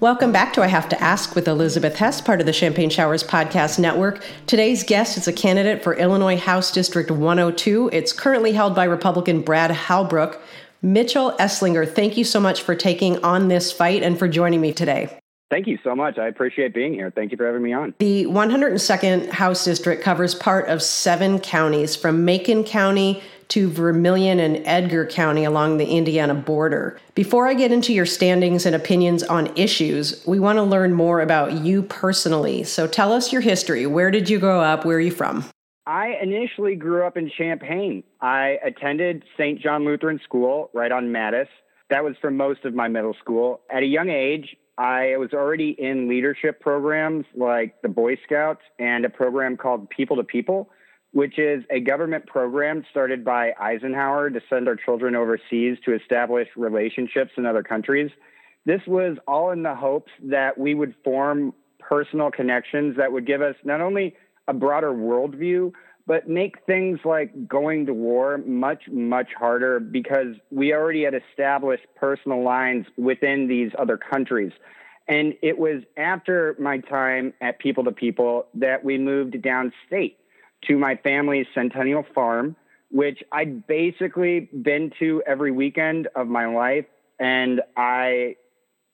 Welcome back to I Have to Ask with Elizabeth Hess, part of the Champagne Showers Podcast Network. Today's guest is a candidate for Illinois House District 102. It's currently held by Republican Brad Halbrook. Mitchell Esslinger, thank you so much for taking on this fight and for joining me today. Thank you so much. I appreciate being here. Thank you for having me on. The 102nd House District covers part of seven counties from Macon County to Vermilion and Edgar County along the Indiana border. Before I get into your standings and opinions on issues, we want to learn more about you personally. So tell us your history. Where did you grow up? Where are you from? I initially grew up in Champaign. I attended St. John Lutheran School right on Mattis. That was for most of my middle school. At a young age, I was already in leadership programs like the Boy Scouts and a program called People to People which is a government program started by Eisenhower to send our children overseas to establish relationships in other countries. This was all in the hopes that we would form personal connections that would give us not only a broader worldview, but make things like going to war much, much harder because we already had established personal lines within these other countries. And it was after my time at People to People that we moved downstate to my family's Centennial Farm, which I'd basically been to every weekend of my life. And I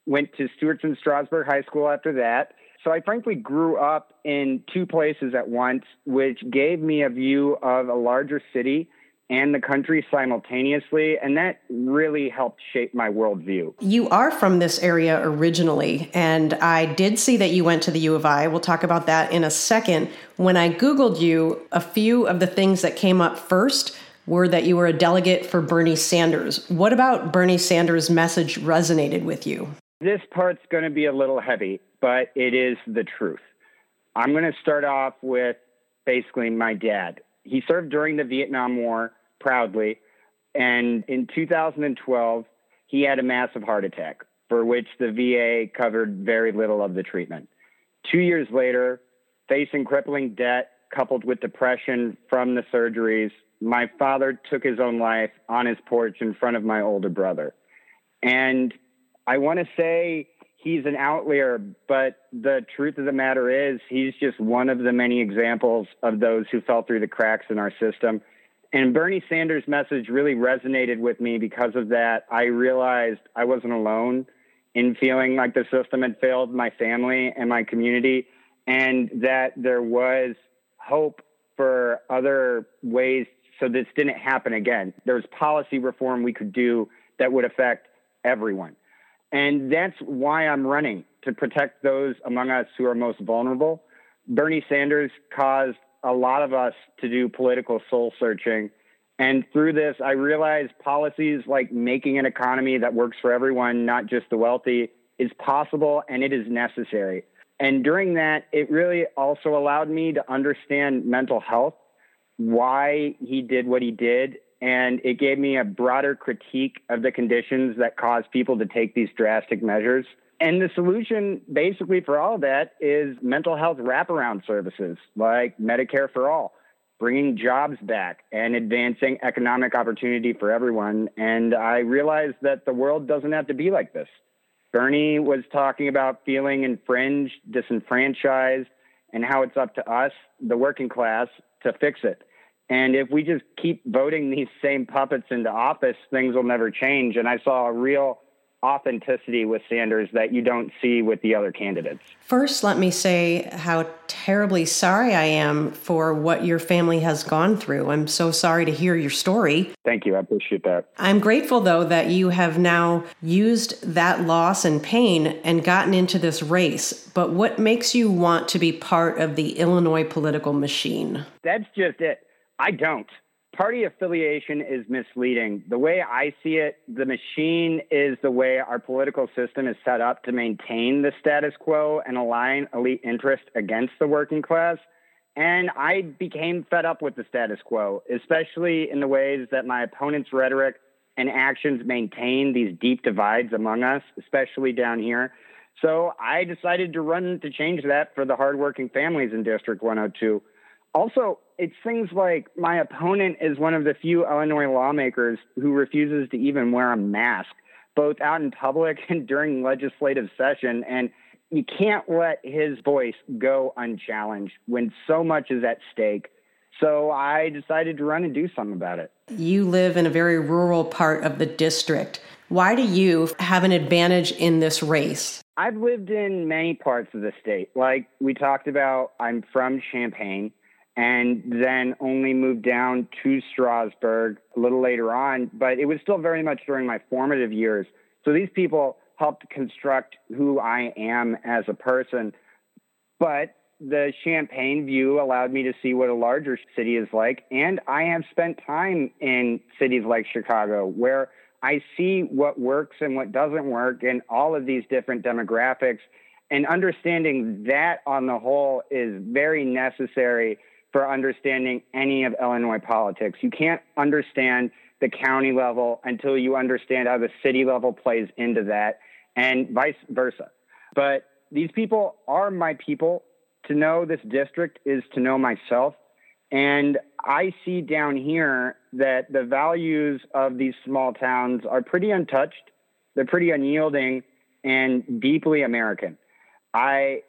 went to Stewardson Strasburg High School after that. So I frankly grew up in two places at once, which gave me a view of a larger city and the country simultaneously. And that really helped shape my worldview. You are from this area originally, and I did see that you went to the U of I. We'll talk about that in a second. When I Googled you, a few of the things that came up first were that you were a delegate for Bernie Sanders. What about Bernie Sanders' message resonated with you? This part's going to be a little heavy, but it is the truth. I'm going to start off with basically my dad he served during the Vietnam War proudly. And in 2012, he had a massive heart attack for which the VA covered very little of the treatment. Two years later, facing crippling debt coupled with depression from the surgeries, my father took his own life on his porch in front of my older brother. And I want to say he's an outlier, but the truth of the matter is he's just one of the many examples of those who fell through the cracks in our system. And Bernie Sanders' message really resonated with me because of that. I realized I wasn't alone in feeling like the system had failed my family and my community, and that there was hope for other ways so this didn't happen again. There was policy reform we could do that would affect everyone. And that's why I'm running to protect those among us who are most vulnerable. Bernie Sanders caused a lot of us to do political soul searching. And through this, I realized policies like making an economy that works for everyone, not just the wealthy, is possible and it is necessary. And during that, it really also allowed me to understand mental health, why he did what he did, and it gave me a broader critique of the conditions that cause people to take these drastic measures. And the solution basically for all of that is mental health wraparound services like Medicare for All, bringing jobs back and advancing economic opportunity for everyone. And I realized that the world doesn't have to be like this. Bernie was talking about feeling infringed, disenfranchised, and how it's up to us, the working class, to fix it. And if we just keep voting these same puppets into office, things will never change. And I saw a real authenticity with Sanders that you don't see with the other candidates. First, let me say how terribly sorry I am for what your family has gone through. I'm so sorry to hear your story. Thank you. I appreciate that. I'm grateful, though, that you have now used that loss and pain and gotten into this race. But what makes you want to be part of the Illinois political machine? That's just it. I don't. Party affiliation is misleading. The way I see it, the machine is the way our political system is set up to maintain the status quo and align elite interest against the working class. And I became fed up with the status quo, especially in the ways that my opponent's rhetoric and actions maintain these deep divides among us, especially down here. So I decided to run to change that for the hardworking families in District 102. Also, it's things like my opponent is one of the few Illinois lawmakers who refuses to even wear a mask. both out in public and during legislative session. And you can't let his voice go unchallenged when so much is at stake. So I decided to run and do something about it. You live in a very rural part of the district. Why do you have an advantage in this race? I've lived in many parts of the state. Like we talked about, I'm from Champaign and then only moved down to Strasburg a little later on, but it was still very much during my formative years. So these people helped construct who I am as a person. But the Champaign view allowed me to see what a larger city is like. And I have spent time in cities like Chicago where I see what works and what doesn't work in all of these different demographics. And understanding that on the whole is very necessary for understanding any of Illinois politics. You can't understand the county level until you understand how the city level plays into that and vice versa. But these people are my people. To know this district is to know myself. And I see down here that the values of these small towns are pretty untouched, they're pretty unyielding, and deeply American. I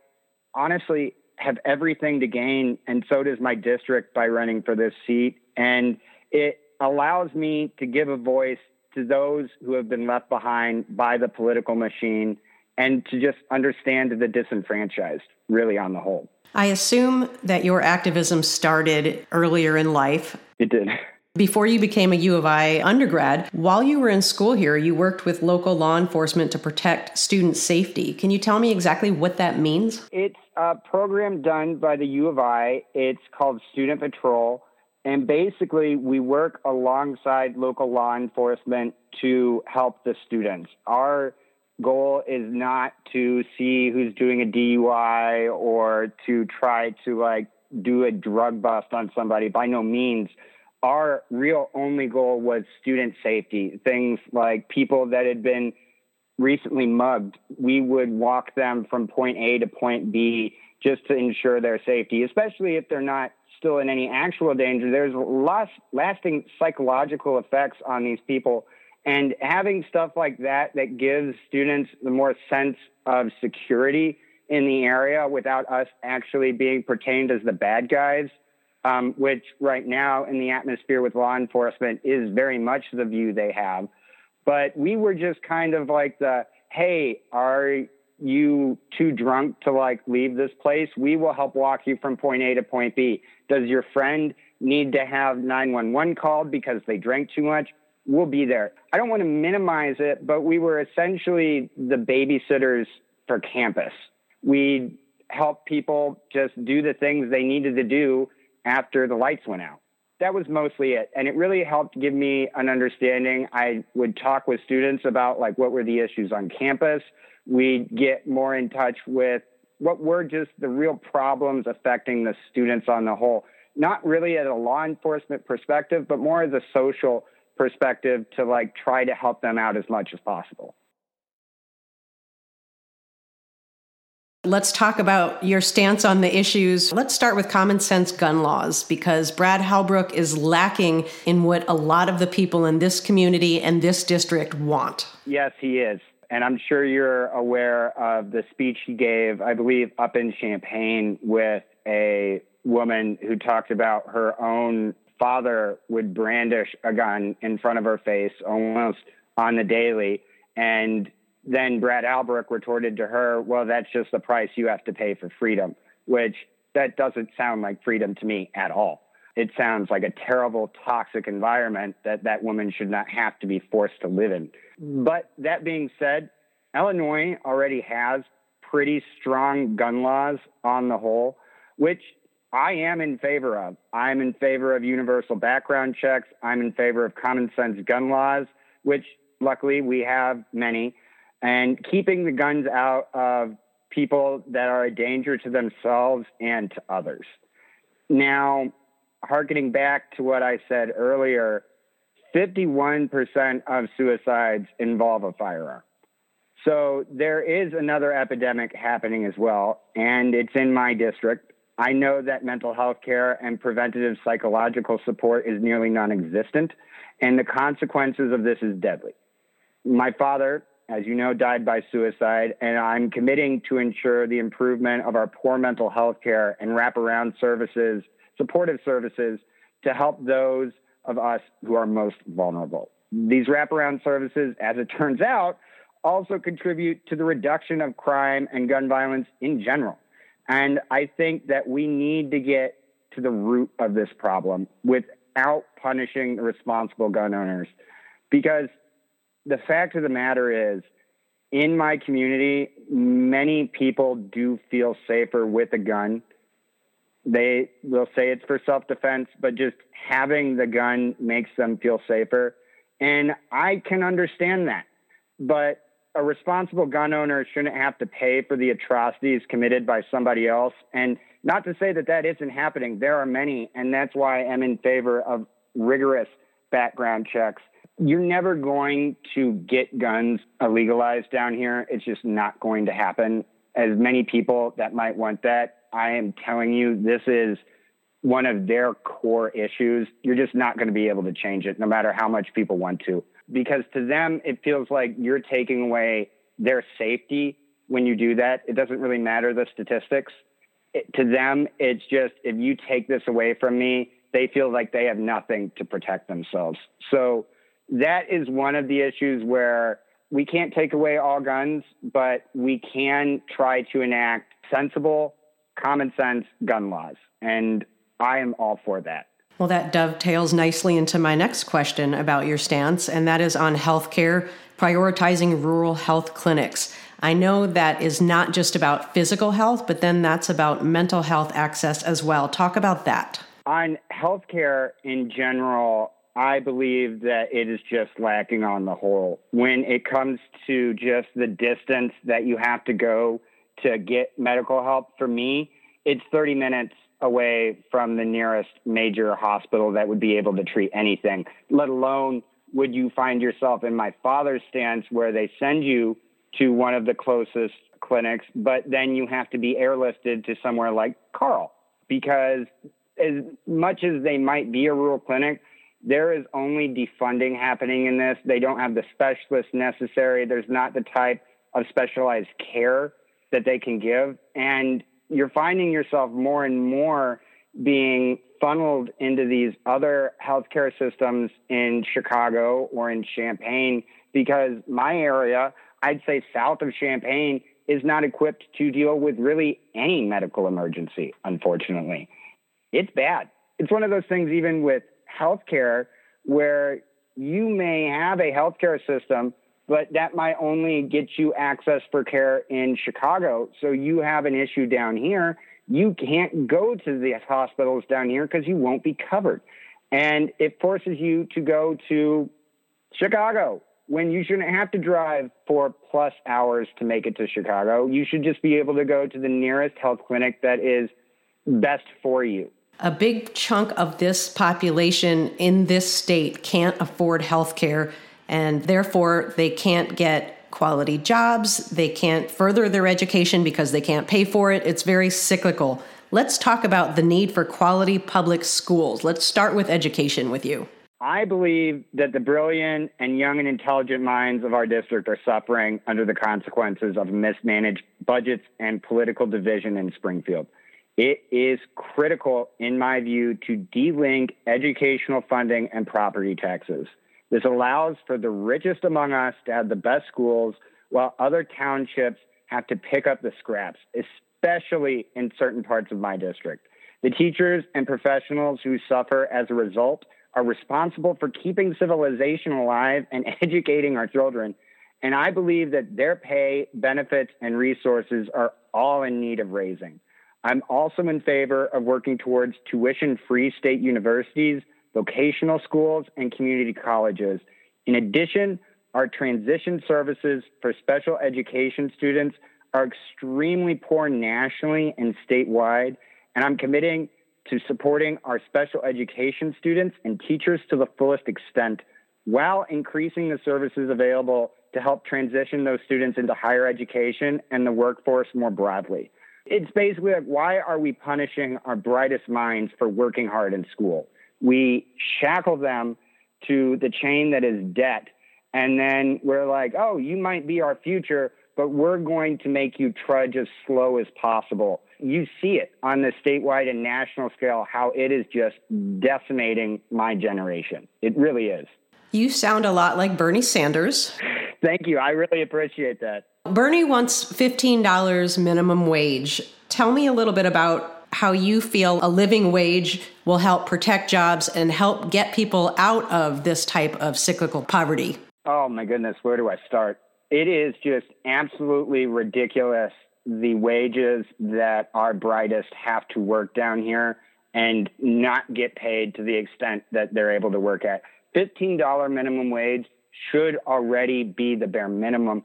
honestly have everything to gain, and so does my district by running for this seat. And it allows me to give a voice to those who have been left behind by the political machine and to just understand the disenfranchised, really, on the whole. I assume that your activism started earlier in life. It did. Before you became a U of I undergrad, while you were in school here, you worked with local law enforcement to protect student safety. Can you tell me exactly what that means? It's a program done by the U of I. It's called Student Patrol. And basically, we work alongside local law enforcement to help the students. Our goal is not to see who's doing a DUI or to try to like do a drug bust on somebody. By no means. Our real only goal was student safety. Things like people that had been recently mugged, we would walk them from point A to point B just to ensure their safety, especially if they're not still in any actual danger, there's last, lasting psychological effects on these people. And having stuff like that that gives students the more sense of security in the area without us actually being pertained as the bad guys, um, which right now in the atmosphere with law enforcement is very much the view they have. But we were just kind of like the, hey, are you too drunk to like leave this place? We will help walk you from point A to point B. Does your friend need to have 911 called because they drank too much? We'll be there. I don't want to minimize it, but we were essentially the babysitters for campus. We help people just do the things they needed to do after the lights went out. That was mostly it. And it really helped give me an understanding. I would talk with students about like what were the issues on campus. We'd get more in touch with what were just the real problems affecting the students on the whole, not really at a law enforcement perspective, but more as a social perspective to like try to help them out as much as possible. Let's talk about your stance on the issues. Let's start with common sense gun laws because Brad Halbrook is lacking in what a lot of the people in this community and this district want. Yes, he is and I'm sure you're aware of the speech he gave, I believe, up in Champaign with a woman who talked about her own father would brandish a gun in front of her face almost on the daily. And then Brad Halbrook retorted to her, Well, that's just the price you have to pay for freedom, which that doesn't sound like freedom to me at all. It sounds like a terrible, toxic environment that that woman should not have to be forced to live in. But that being said, Illinois already has pretty strong gun laws on the whole, which I am in favor of. I'm in favor of universal background checks. I'm in favor of common sense gun laws, which luckily we have many, and keeping the guns out of people that are a danger to themselves and to others. Now, harkening back to what I said earlier, 51% of suicides involve a firearm. So there is another epidemic happening as well, and it's in my district. I know that mental health care and preventative psychological support is nearly non existent, and the consequences of this is deadly. My father, as you know, died by suicide, and I'm committing to ensure the improvement of our poor mental health care and wraparound services, supportive services to help those of us who are most vulnerable. These wraparound services, as it turns out, also contribute to the reduction of crime and gun violence in general. And I think that we need to get to the root of this problem without punishing the responsible gun owners. Because the fact of the matter is, in my community, many people do feel safer with a gun. They will say it's for self defense, but just having the gun makes them feel safer. And I can understand that. But a responsible gun owner shouldn't have to pay for the atrocities committed by somebody else. And not to say that that isn't happening, there are many, and that's why I'm in favor of rigorous background checks. You're never going to get guns legalized down here. It's just not going to happen. As many people that might want that, I am telling you, this is one of their core issues. You're just not going to be able to change it, no matter how much people want to. Because to them, it feels like you're taking away their safety when you do that. It doesn't really matter the statistics it, to them, it's just if you take this away from me, they feel like they have nothing to protect themselves. So that is one of the issues where we can't take away all guns, but we can try to enact sensible, common sense gun laws. And I am all for that. Well, that dovetails nicely into my next question about your stance, and that is on healthcare, prioritizing rural health clinics. I know that is not just about physical health, but then that's about mental health access as well. Talk about that. On healthcare in general, I believe that it is just lacking on the whole. When it comes to just the distance that you have to go to get medical help, for me, it's 30 minutes away from the nearest major hospital that would be able to treat anything, let alone would you find yourself in my father's stance where they send you to one of the closest clinics, but then you have to be airlifted to somewhere like Carle because as much as they might be a rural clinic, there is only defunding happening in this. They don't have the specialists necessary. There's not the type of specialized care that they can give. And you're finding yourself more and more being funneled into these other healthcare systems in Chicago or in Champaign because my area I'd say south of Champaign is not equipped to deal with really any medical emergency, unfortunately. It's bad. It's one of those things, even with healthcare, where you may have a healthcare system, but that might only get you access for care in Chicago. So you have an issue down here. You can't go to the hospitals down here because you won't be covered. And it forces you to go to Chicago when you shouldn't have to drive four plus hours to make it to Chicago. You should just be able to go to the nearest health clinic that is best for you. A big chunk of this population in this state can't afford health care, and therefore they can't get quality jobs. They can't further their education because they can't pay for it. It's very cyclical. Let's talk about the need for quality public schools. Let's start with education with you. I believe that the brilliant and young and intelligent minds of our district are suffering under the consequences of mismanaged budgets and political division in Springfield. It is critical, in my view, to delink educational funding and property taxes. This allows for the richest among us to have the best schools, while other townships have to pick up the scraps, especially in certain parts of my district. The teachers and professionals who suffer as a result are responsible for keeping civilization alive and educating our children. And I believe that their pay, benefits, and resources are all in need of raising. I'm also in favor of working towards tuition free state universities, vocational schools, and community colleges. In addition, our transition services for special education students are extremely poor nationally and statewide. And I'm committing to supporting our special education students and teachers to the fullest extent while increasing the services available to help transition those students into higher education and the workforce more broadly. It's basically like, why are we punishing our brightest minds for working hard in school? We shackle them to the chain that is debt And then we're like, oh, you might be our future, but we're going to make you trudge as slow as possible. You see it on the statewide and national scale how it is just decimating my generation. It really is. You sound a lot like Bernie Sanders. Thank you. I really appreciate that. Bernie wants $15 minimum wage. Tell me a little bit about how you feel a living wage will help protect jobs and help get people out of this type of cyclical poverty. Oh my goodness, where do I start? It is just absolutely ridiculous the wages that our brightest have to work down here and not get paid to the extent that they're able to work at. $15 minimum wage should already be the bare minimum.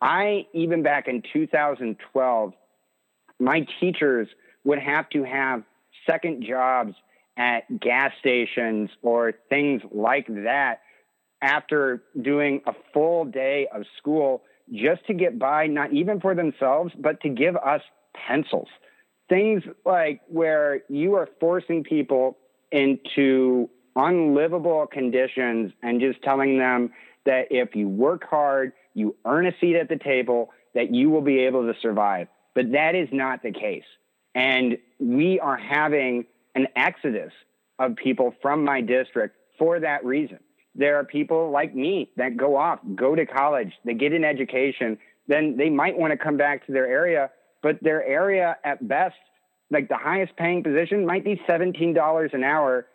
I, even back in 2012, my teachers would have to have second jobs at gas stations or things like that after doing a full day of school just to get by, not even for themselves, but to give us pencils. Things like where you are forcing people into unlivable conditions and just telling them that if you work hard, you earn a seat at the table, that you will be able to survive. But that is not the case. And we are having an exodus of people from my district for that reason. There are people like me that go off, go to college, they get an education, then they might want to come back to their area, but their area at best, like the highest paying position, might be $17 an hour.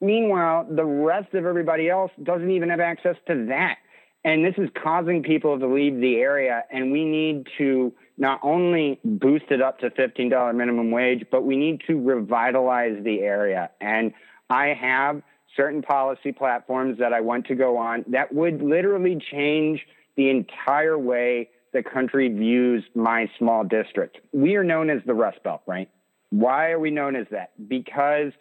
Meanwhile, the rest of everybody else doesn't even have access to that. And this is causing people to leave the area. And we need to not only boost it up to $15 minimum wage, but we need to revitalize the area. And I have certain policy platforms that I want to go on that would literally change the entire way the country views my small district. We are known as the Rust Belt, right? Why are we known as that? Because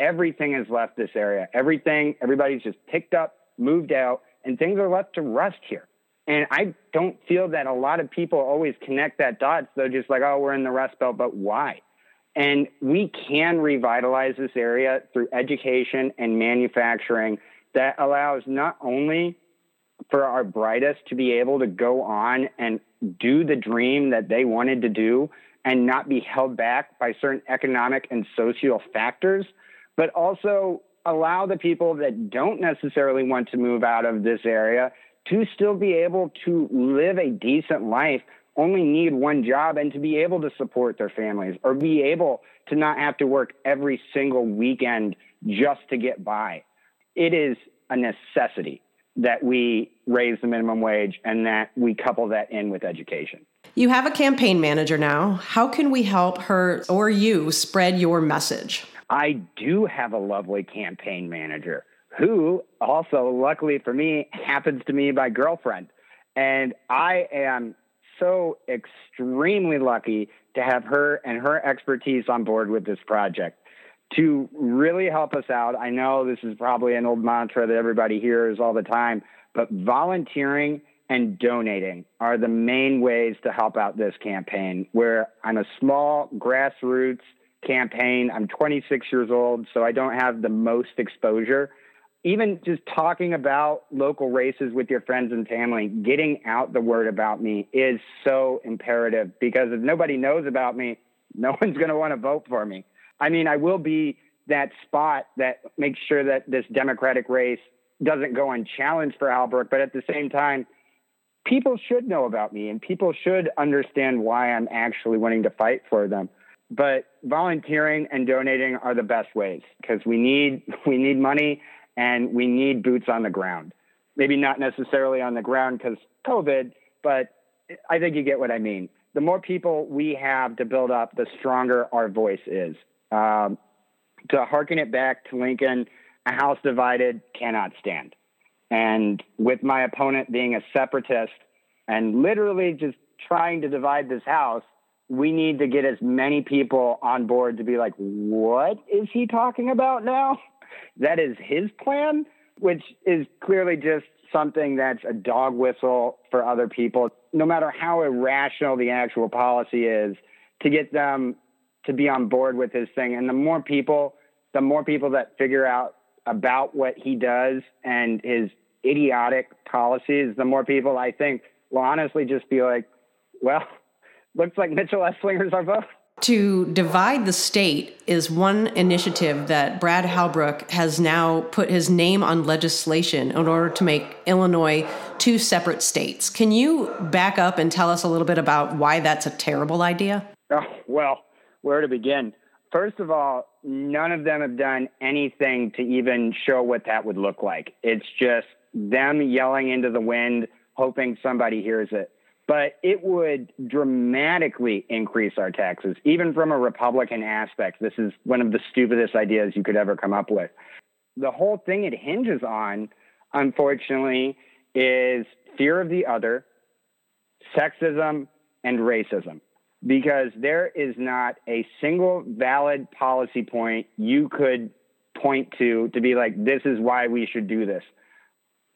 everything has left this area. Everything, everybody's just picked up, moved out, and things are left to rust here. And I don't feel that a lot of people always connect that dots. They're just like, oh, we're in the Rust Belt, but why? And we can revitalize this area through education and manufacturing that allows not only for our brightest to be able to go on and do the dream that they wanted to do and not be held back by certain economic and social factors, but also allow the people that don't necessarily want to move out of this area to still be able to live a decent life only need one job and to be able to support their families or be able to not have to work every single weekend just to get by. It is a necessity that we raise the minimum wage and that we couple that in with education. You have a campaign manager now. How can we help her or you spread your message? I do have a lovely campaign manager who also, luckily for me, happens to be my girlfriend. And I am so extremely lucky to have her and her expertise on board with this project to really help us out. I know this is probably an old mantra that everybody hears all the time, but volunteering and donating are the main ways to help out this campaign. Where I'm a small grassroots campaign, I'm 26 years old, so I don't have the most exposure even just talking about local races with your friends and family, getting out the word about me is so imperative because if nobody knows about me, no one's going to want to vote for me. I mean, I will be that spot that makes sure that this Democratic race doesn't go unchallenged for Halbrook, but at the same time, people should know about me and people should understand why I'm actually wanting to fight for them. But volunteering and donating are the best ways because we need we need money and we need boots on the ground. Maybe not necessarily on the ground because COVID, but I think you get what I mean. The more people we have to build up, the stronger our voice is. Um, to harken it back to Lincoln, a house divided cannot stand. And with my opponent being a separatist and literally just trying to divide this house, we need to get as many people on board to be like, what is he talking about now? that is his plan, which is clearly just something that's a dog whistle for other people, no matter how irrational the actual policy is, to get them to be on board with his thing. And the more people, the more people that figure out about what he does and his idiotic policies, the more people I think will honestly just be like, well, looks like Mitchell Esslinger's our vote. To divide the state is one initiative that Brad Halbrook has now put his name on legislation in order to make Illinois two separate states. Can you back up and tell us a little bit about why that's a terrible idea? Oh, well, where to begin? First of all, none of them have done anything to even show what that would look like. It's just them yelling into the wind, hoping somebody hears it but it would dramatically increase our taxes, even from a Republican aspect. This is one of the stupidest ideas you could ever come up with. The whole thing it hinges on, unfortunately, is fear of the other, sexism, and racism. Because there is not a single valid policy point you could point to to be like, this is why we should do this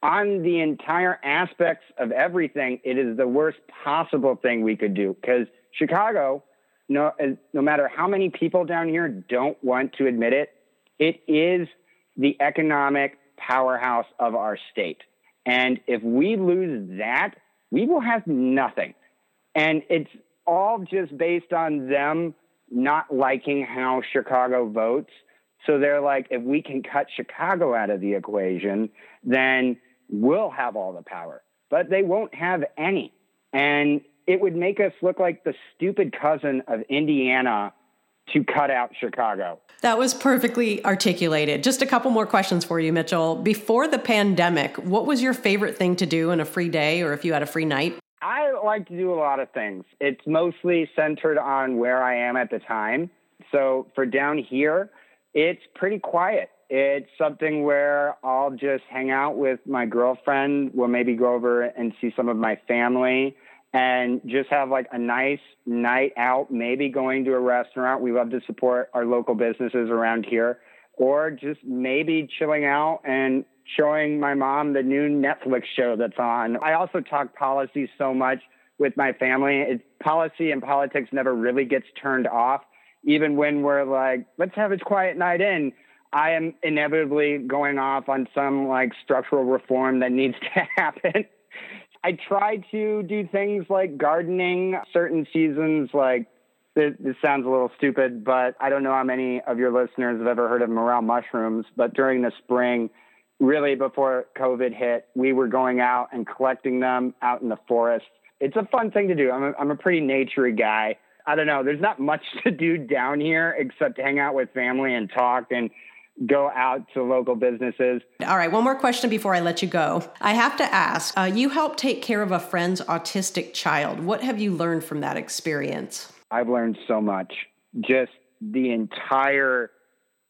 on the entire aspects of everything, it is the worst possible thing we could do because Chicago, no, no matter how many people down here don't want to admit it, it is the economic powerhouse of our state. And if we lose that, we will have nothing. And it's all just based on them not liking how Chicago votes. So they're like, if we can cut Chicago out of the equation, then will have all the power, but they won't have any. And it would make us look like the stupid cousin of Indiana to cut out Chicago. That was perfectly articulated. Just a couple more questions for you, Mitchell. Before the pandemic, what was your favorite thing to do in a free day or if you had a free night? I like to do a lot of things. It's mostly centered on where I am at the time. So for down here, it's pretty quiet. It's something where I'll just hang out with my girlfriend. We'll maybe go over and see some of my family and just have like a nice night out, maybe going to a restaurant. We love to support our local businesses around here, or just maybe chilling out and showing my mom the new Netflix show that's on. I also talk policy so much with my family. It, policy and politics never really gets turned off, even when we're like, let's have a quiet night in I am inevitably going off on some like structural reform that needs to happen. I try to do things like gardening certain seasons, like this, this, sounds a little stupid, but I don't know how many of your listeners have ever heard of morel mushrooms. But during the spring, really before COVID hit, we were going out and collecting them out in the forest. It's a fun thing to do. I'm a, I'm a pretty naturey guy. I don't know. There's not much to do down here except hang out with family and talk and go out to local businesses. All right, one more question before I let you go. I have to ask uh, you helped take care of a friend's autistic child. What have you learned from that experience? I've learned so much. Just the entire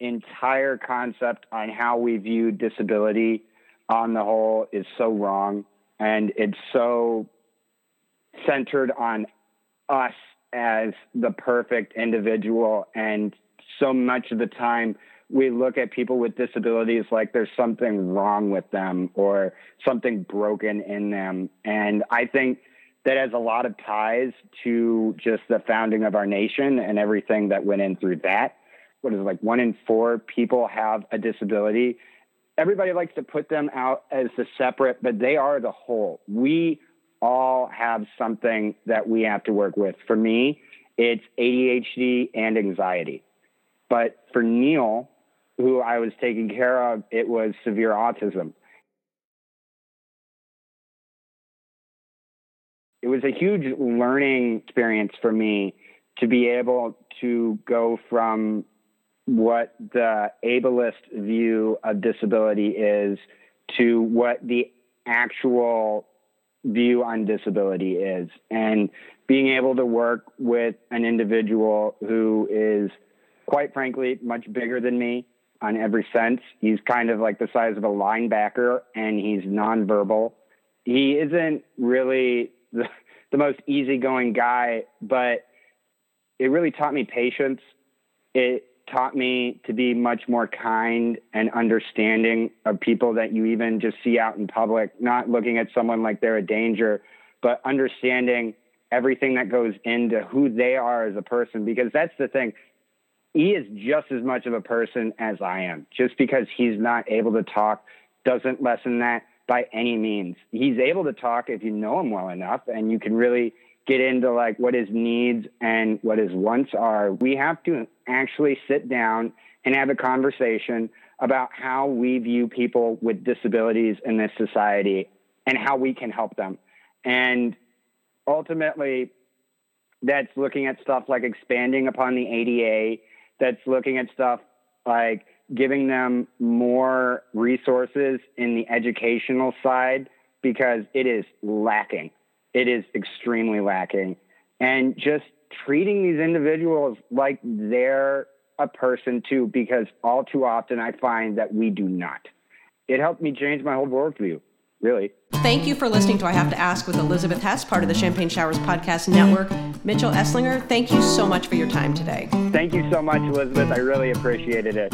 entire concept on how we view disability on the whole is so wrong and it's so centered on us as the perfect individual and so much of the time we look at people with disabilities like there's something wrong with them or something broken in them. And I think that has a lot of ties to just the founding of our nation and everything that went in through that. What is it, like one in four people have a disability? Everybody likes to put them out as the separate, but they are the whole. We all have something that we have to work with. For me, it's ADHD and anxiety. But for Neil, who I was taking care of, it was severe autism. It was a huge learning experience for me to be able to go from what the ableist view of disability is to what the actual view on disability is and being able to work with an individual who is quite frankly much bigger than me on every sense. He's kind of like the size of a linebacker and he's nonverbal. He isn't really the, the most easygoing guy, but it really taught me patience. It taught me to be much more kind and understanding of people that you even just see out in public, not looking at someone like they're a danger, but understanding everything that goes into who they are as a person because that's the thing he is just as much of a person as I am. Just because he's not able to talk doesn't lessen that. by any means. He's able to talk if you know him well enough and you can really get into like what his needs and what his wants are. We have to actually sit down and have a conversation about how we view people with disabilities in this society and how we can help them. And ultimately, that's looking at stuff like expanding upon the ADA, that's looking at stuff like giving them more resources in the educational side because it is lacking. It is extremely lacking. And just treating these individuals like they're a person too, because all too often I find that we do not. It helped me change my whole worldview, really. Thank you for listening to I Have to Ask with Elizabeth Hess, part of the Champagne Showers Podcast Network. Mitchell Esslinger, thank you so much for your time today. Thank you so much, Elizabeth. I really appreciated it.